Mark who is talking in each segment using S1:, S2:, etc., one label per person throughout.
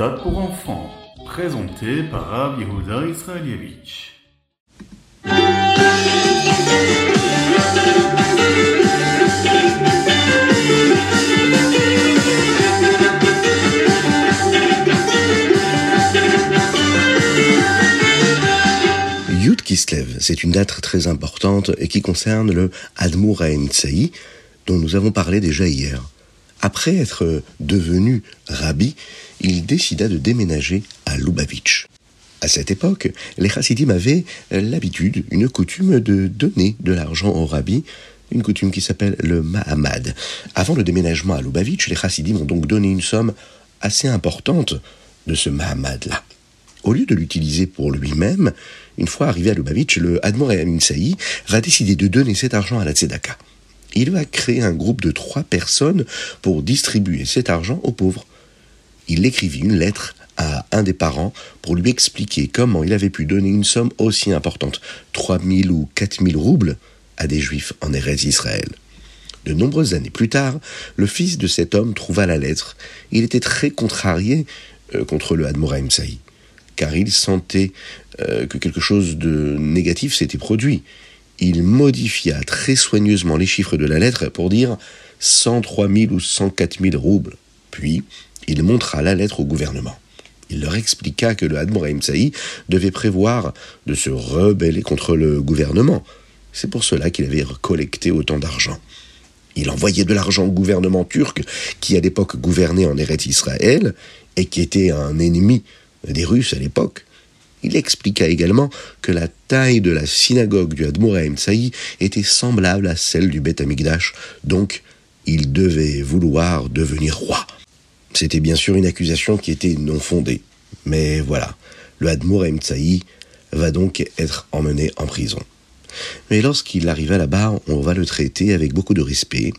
S1: Ritat pour enfants, présenté par Rav Yehuda Israelievich.
S2: Yud Kislev, c'est une date très importante et qui concerne le Admour Tsaï, dont nous avons parlé déjà hier. Après être devenu rabbi, il décida de déménager à Lubavitch. À cette époque, les chassidim avaient l'habitude, une coutume de donner de l'argent aux rabbis, une coutume qui s'appelle le Mahamad. Avant le déménagement à Lubavitch, les chassidim ont donc donné une somme assez importante de ce Mahamad-là. Au lieu de l'utiliser pour lui-même, une fois arrivé à Lubavitch, le Admor Saï va décider de donner cet argent à la Tzedaka. Il va créer un groupe de trois personnes pour distribuer cet argent aux pauvres. Il écrivit une lettre à un des parents pour lui expliquer comment il avait pu donner une somme aussi importante, 3000 ou 4000 roubles, à des juifs en Eretz Israël. De nombreuses années plus tard, le fils de cet homme trouva la lettre. Il était très contrarié euh, contre le Admoraim Saï car il sentait euh, que quelque chose de négatif s'était produit. Il modifia très soigneusement les chiffres de la lettre pour dire 103 000 ou 104 000 roubles. Puis, il montra la lettre au gouvernement. Il leur expliqua que le Admoraim Saï devait prévoir de se rebeller contre le gouvernement. C'est pour cela qu'il avait collecté autant d'argent. Il envoyait de l'argent au gouvernement turc, qui à l'époque gouvernait en Eretz Israël, et qui était un ennemi des Russes à l'époque. Il expliqua également que la taille de la synagogue du Admoraim Tsaï était semblable à celle du Beth Amikdash, donc il devait vouloir devenir roi. C'était bien sûr une accusation qui était non fondée, mais voilà, le Admoraim Tsaï va donc être emmené en prison. Mais lorsqu'il arriva là-bas, on va le traiter avec beaucoup de respect.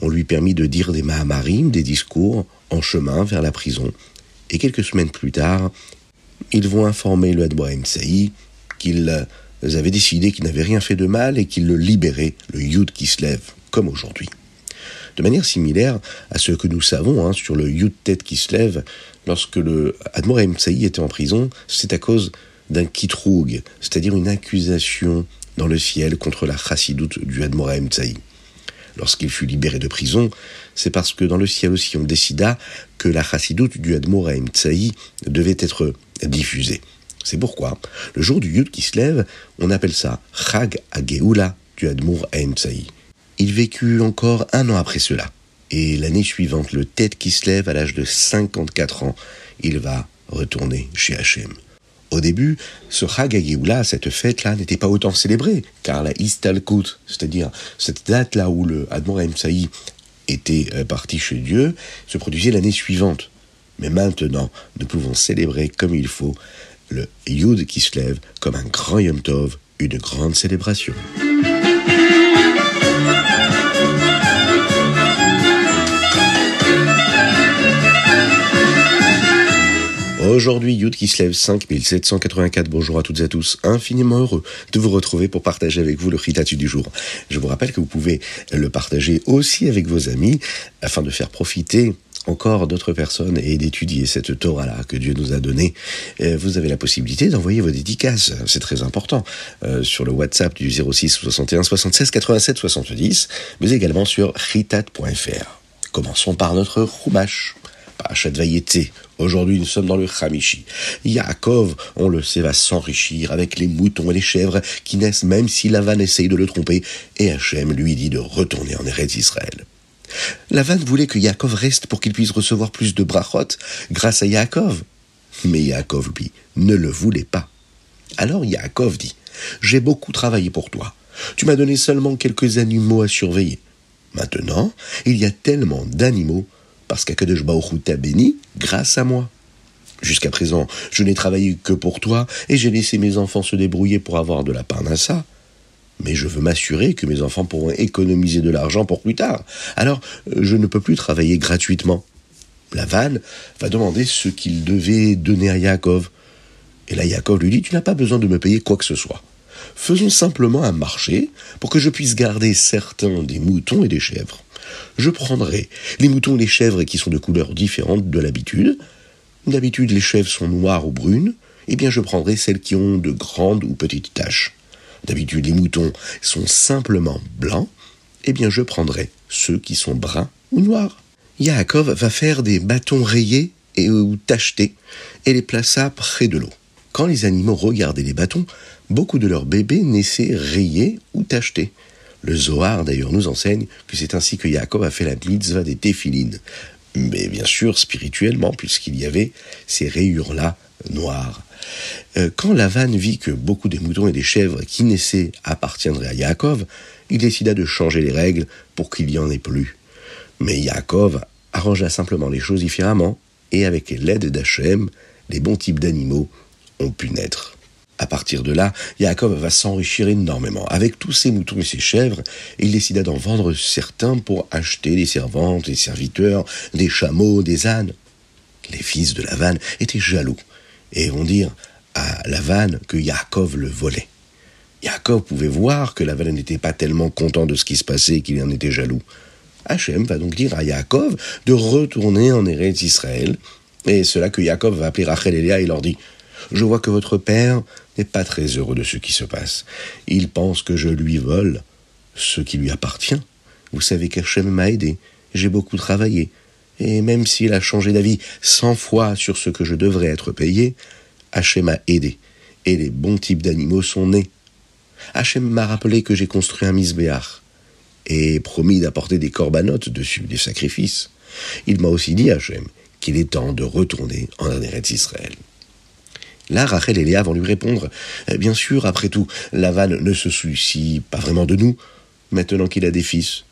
S2: On lui permit de dire des Mahamarim, des discours, en chemin vers la prison, et quelques semaines plus tard, ils vont informer le Adboaim Saï qu'ils avaient décidé qu'il n'avait rien fait de mal et qu'ils le libéraient, le Yud qui se lève, comme aujourd'hui. De manière similaire à ce que nous savons hein, sur le Yud tête qui se lève, lorsque le Admoraim Saï était en prison, c'est à cause d'un kitroug, c'est-à-dire une accusation dans le ciel contre la chassidoute du Admoraim Saï lorsqu'il fut libéré de prison, c'est parce que dans le ciel aussi on décida que la chassidoute du Admoraim Tsaï devait être diffusée. C'est pourquoi, le jour du Yud qui se lève, on appelle ça Chag Ageoula du Admour Tsaï. Il vécut encore un an après cela. Et l'année suivante, le tête qui se lève à l'âge de 54 ans, il va retourner chez Hachem. Au début, ce Chag cette fête-là, n'était pas autant célébrée, car la Istalkut, c'est-à-dire cette date-là où le Admor Saï était euh, parti chez Dieu, se produisait l'année suivante. Mais maintenant, nous pouvons célébrer comme il faut le Yud qui se lève comme un grand Yom Tov, une grande célébration. Aujourd'hui, Yud qui se lève 5784. Bonjour à toutes et à tous. Infiniment heureux de vous retrouver pour partager avec vous le Ritatu du jour. Je vous rappelle que vous pouvez le partager aussi avec vos amis afin de faire profiter encore d'autres personnes et d'étudier cette Torah-là que Dieu nous a donnée, euh, vous avez la possibilité d'envoyer vos dédicaces, c'est très important, euh, sur le WhatsApp du 06 61 76 87 70, mais également sur ritat.fr. Commençons par notre Chumash. Parachat Vayete. Aujourd'hui, nous sommes dans le Hamishi. Yaakov, on le sait, va s'enrichir avec les moutons et les chèvres qui naissent même si Lavan essaye de le tromper, et Hachem lui dit de retourner en Eretz Israël. Lavan voulait que Yaakov reste pour qu'il puisse recevoir plus de brachot grâce à Yaakov. Mais Yaakov, lui, ne le voulait pas. Alors Yaakov dit, J'ai beaucoup travaillé pour toi. Tu m'as donné seulement quelques animaux à surveiller. Maintenant, il y a tellement d'animaux parce qu'Akadosh Baruch t'a béni grâce à moi. Jusqu'à présent, je n'ai travaillé que pour toi et j'ai laissé mes enfants se débrouiller pour avoir de la parnassa. Mais je veux m'assurer que mes enfants pourront économiser de l'argent pour plus tard. Alors, je ne peux plus travailler gratuitement. Lavan va demander ce qu'il devait donner à Yaakov. Et là, Yaakov lui dit, tu n'as pas besoin de me payer quoi que ce soit. Faisons simplement un marché pour que je puisse garder certains des moutons et des chèvres. Je prendrai les moutons et les chèvres qui sont de couleurs différentes de l'habitude, D'habitude, les chèvres sont noires ou brunes, eh bien je prendrai celles qui ont de grandes ou petites taches. D'habitude, les moutons sont simplement blancs, eh bien je prendrai ceux qui sont bruns ou noirs. Yaakov va faire des bâtons rayés et ou tachetés et les plaça près de l'eau. Quand les animaux regardaient les bâtons, beaucoup de leurs bébés naissaient rayés ou tachetés. Le Zohar d'ailleurs nous enseigne que c'est ainsi que Yaakov a fait la mitzvah des téphilines. Mais bien sûr spirituellement, puisqu'il y avait ces rayures-là noires. Euh, quand Lavan vit que beaucoup des moutons et des chèvres qui naissaient appartiendraient à Yaakov, il décida de changer les règles pour qu'il n'y en ait plus. Mais Yaakov arrangea simplement les choses différemment, et avec l'aide d'Hachem, les bons types d'animaux ont pu naître. À partir de là, Yaakov va s'enrichir énormément. Avec tous ses moutons et ses chèvres, il décida d'en vendre certains pour acheter des servantes, des serviteurs, des chameaux, des ânes. Les fils de Lavan étaient jaloux et vont dire à Lavan que Yaakov le volait. Yaakov pouvait voir que Lavan n'était pas tellement content de ce qui se passait qu'il en était jaloux. Hachem va donc dire à Yaakov de retourner en Eretz Israël, et cela que Yaakov va appeler Rachel et Léa et leur dit Je vois que votre père n'est pas très heureux de ce qui se passe. Il pense que je lui vole ce qui lui appartient. Vous savez qu'Hachem m'a aidé, j'ai beaucoup travaillé, et même s'il a changé d'avis cent fois sur ce que je devrais être payé, Hachem m'a aidé, et les bons types d'animaux sont nés. Hachem m'a rappelé que j'ai construit un misbéach et promis d'apporter des corbanotes dessus, des sacrifices. Il m'a aussi dit, Hachem, qu'il est temps de retourner en Eretz Israël. Là, Rachel et Léa vont lui répondre eh, Bien sûr, après tout, Lavan ne se soucie pas vraiment de nous, maintenant qu'il a des fils.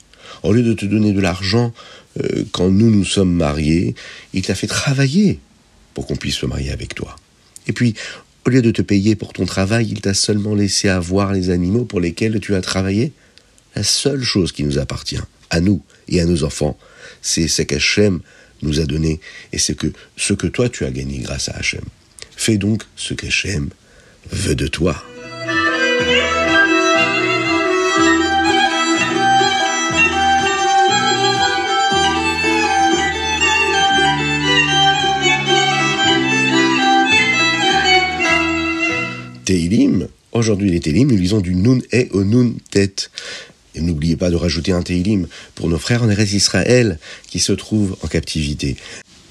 S2: Au lieu de te donner de l'argent euh, quand nous nous sommes mariés, il t'a fait travailler pour qu'on puisse se marier avec toi. Et puis, au lieu de te payer pour ton travail, il t'a seulement laissé avoir les animaux pour lesquels tu as travaillé. La seule chose qui nous appartient, à nous et à nos enfants, c'est ce qu'Hachem nous a donné et c'est que ce que toi tu as gagné grâce à Hachem. Fais donc ce qu'Hachem veut de toi. Teilim, aujourd'hui les Teilim, nous lisons du Nun et au Nun Tet. Et n'oubliez pas de rajouter un Teilim pour nos frères en Eretz Israël qui se trouvent en captivité.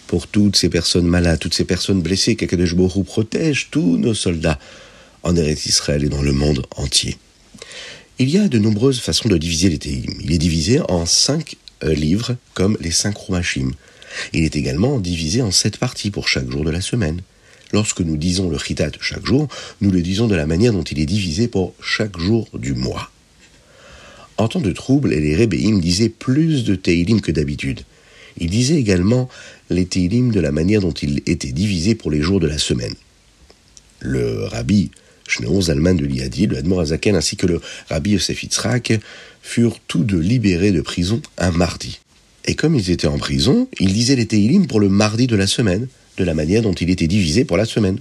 S2: Pour toutes ces personnes malades, toutes ces personnes blessées, qu'Akadosh Borou protège tous nos soldats en Eretz Israël et dans le monde entier. Il y a de nombreuses façons de diviser les Teilim. Il est divisé en cinq euh, livres comme les cinq Rumashim. Il est également divisé en sept parties pour chaque jour de la semaine. Lorsque nous disons le chitat chaque jour, nous le disons de la manière dont il est divisé pour chaque jour du mois. En temps de trouble, les Rébéim disaient plus de Teilim que d'habitude. Ils disaient également les Teilim de la manière dont ils étaient divisés pour les jours de la semaine. Le rabbi Shneor Zalman de Liadi, le Admor Azaken ainsi que le rabbi Yosef Yitzhak furent tous deux libérés de prison un mardi. Et comme ils étaient en prison, ils disaient les Teilim pour le mardi de la semaine, de la manière dont il était divisé pour la semaine.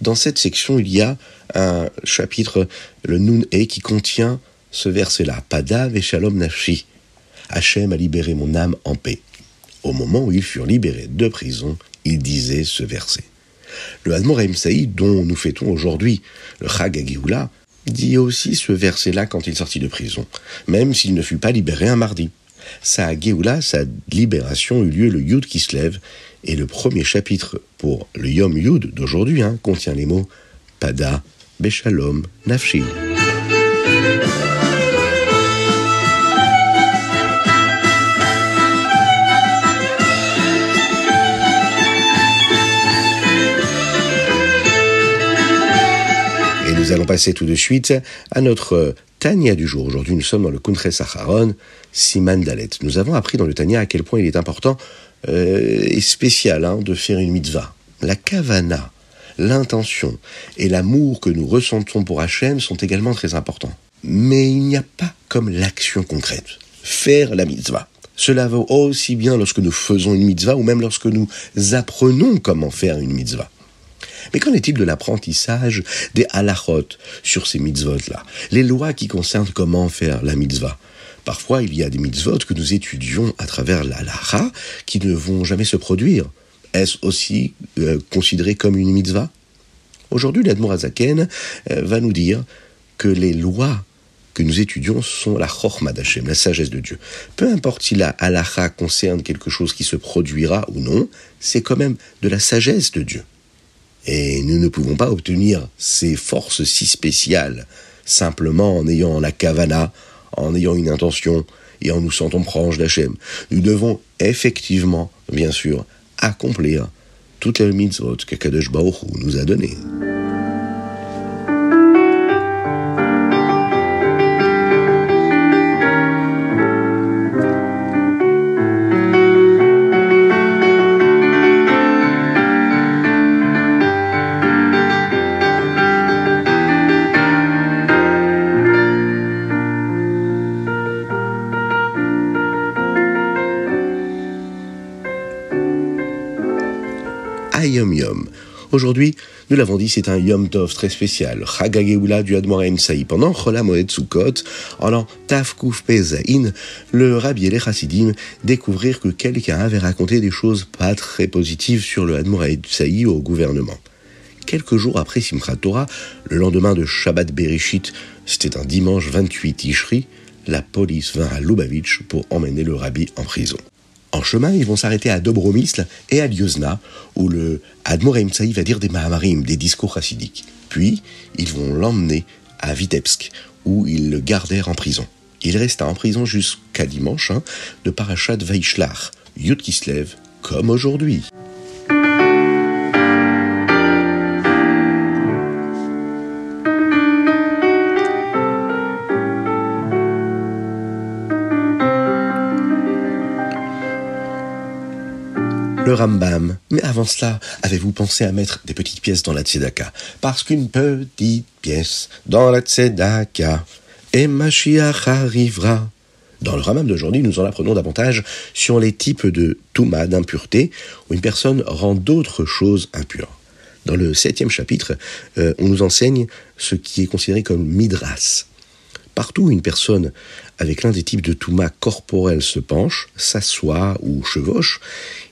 S2: Dans cette section, il y a un chapitre, le Nun E, qui contient ce verset-là Pada Shalom nafshi. Hachem a libéré mon âme en paix. Au moment où ils furent libérés de prison, il disait ce verset. Le Hadmor Saïd, dont nous fêtons aujourd'hui le Chag Agioula, dit aussi ce verset-là quand il sortit de prison, même s'il ne fut pas libéré un mardi. Sa Géoula, sa libération eut lieu le Yud qui se lève, et le premier chapitre pour le Yom Yud d'aujourd'hui hein, contient les mots Pada, Beshalom, Nafshi. Et nous allons passer tout de suite à notre Tania du jour. Aujourd'hui, nous sommes dans le Kuntre Sacharon, Siman Dalet. Nous avons appris dans le Tania à quel point il est important euh, et spécial hein, de faire une mitzvah. La kavana, l'intention et l'amour que nous ressentons pour Hachem sont également très importants. Mais il n'y a pas comme l'action concrète. Faire la mitzvah. Cela vaut aussi bien lorsque nous faisons une mitzvah ou même lorsque nous apprenons comment faire une mitzvah. Mais qu'en est-il de l'apprentissage des halachot sur ces mitzvot-là? Les lois qui concernent comment faire la mitzvah Parfois, il y a des mitzvot que nous étudions à travers l'alaha qui ne vont jamais se produire. Est-ce aussi euh, considéré comme une mitzvah? Aujourd'hui, l'Admor Azaken euh, va nous dire que les lois que nous étudions sont la chorma d'Hachem, la sagesse de Dieu. Peu importe si la concerne quelque chose qui se produira ou non, c'est quand même de la sagesse de Dieu. Et nous ne pouvons pas obtenir ces forces si spéciales simplement en ayant la kavana, en ayant une intention et en nous sentant proches d'Hachem. Nous devons effectivement, bien sûr, accomplir toutes les mitzvot que Kadosh Baruch nous a données. Aujourd'hui, nous l'avons dit, c'est un Yom Tov très spécial. Chagageula du Admoraim Saï. Pendant Chola Moed Sukkot, en l'an Taf Kuf Pezaïn, le Rabbi et les Chassidim découvrirent que quelqu'un avait raconté des choses pas très positives sur le Admoraim Saï au gouvernement. Quelques jours après Simchat Torah, le lendemain de Shabbat Bereshit, c'était un dimanche 28 Tishri, la police vint à Lubavitch pour emmener le rabbi en prison. En chemin, ils vont s'arrêter à Dobromisl et à Liozna, où le Admoraim Tsaï va dire des Mahamarim, des discours chassidiques. Puis, ils vont l'emmener à Vitebsk, où ils le gardèrent en prison. Il resta en prison jusqu'à dimanche hein, de Parashat Vaishlach, Yud Kislev, comme aujourd'hui. Rambam. Mais avant cela, avez-vous pensé à mettre des petites pièces dans la tzedaka? Parce qu'une petite pièce dans la tzedaka, et Mashiach arrivera. Dans le Rambam d'aujourd'hui, nous en apprenons davantage sur les types de touma, d'impureté, où une personne rend d'autres choses impures. Dans le septième chapitre, euh, on nous enseigne ce qui est considéré comme midras. Partout où une personne avec l'un des types de touma corporel se penche, s'assoit ou chevauche,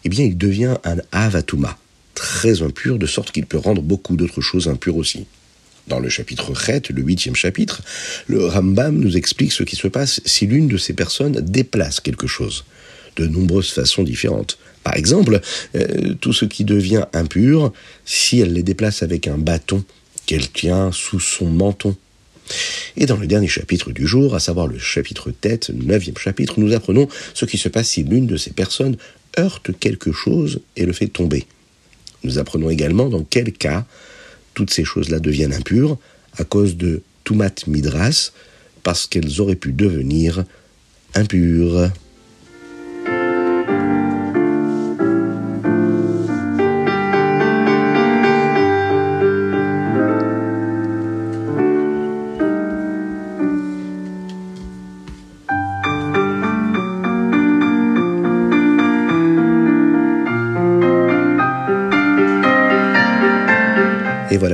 S2: eh bien il devient un avatuma, très impur, de sorte qu'il peut rendre beaucoup d'autres choses impures aussi. Dans le chapitre Chet, le huitième chapitre, le Rambam nous explique ce qui se passe si l'une de ces personnes déplace quelque chose, de nombreuses façons différentes. Par exemple, euh, tout ce qui devient impur, si elle les déplace avec un bâton qu'elle tient sous son menton, et dans le dernier chapitre du jour, à savoir le chapitre tête, neuvième chapitre, nous apprenons ce qui se passe si l'une de ces personnes heurte quelque chose et le fait tomber. Nous apprenons également dans quel cas toutes ces choses-là deviennent impures à cause de Tumat Midras, parce qu'elles auraient pu devenir impures.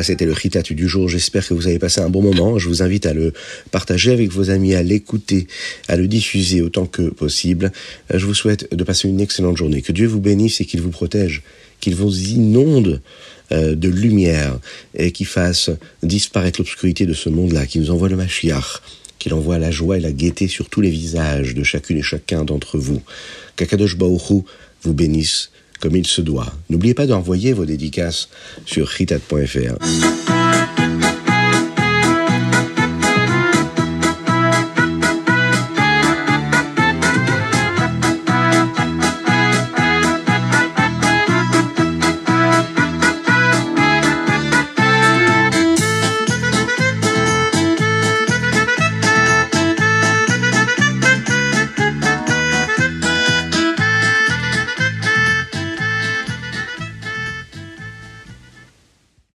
S2: C'était le Ritat du jour. J'espère que vous avez passé un bon moment. Je vous invite à le partager avec vos amis, à l'écouter, à le diffuser autant que possible. Je vous souhaite de passer une excellente journée. Que Dieu vous bénisse et qu'il vous protège, qu'il vous inonde euh, de lumière et qu'il fasse disparaître l'obscurité de ce monde-là, qu'il nous envoie le Mashiach, qu'il envoie la joie et la gaieté sur tous les visages de chacune et chacun d'entre vous. Kakadosh Baoru vous bénisse comme il se doit. N'oubliez pas d'envoyer vos dédicaces sur chitat.fr.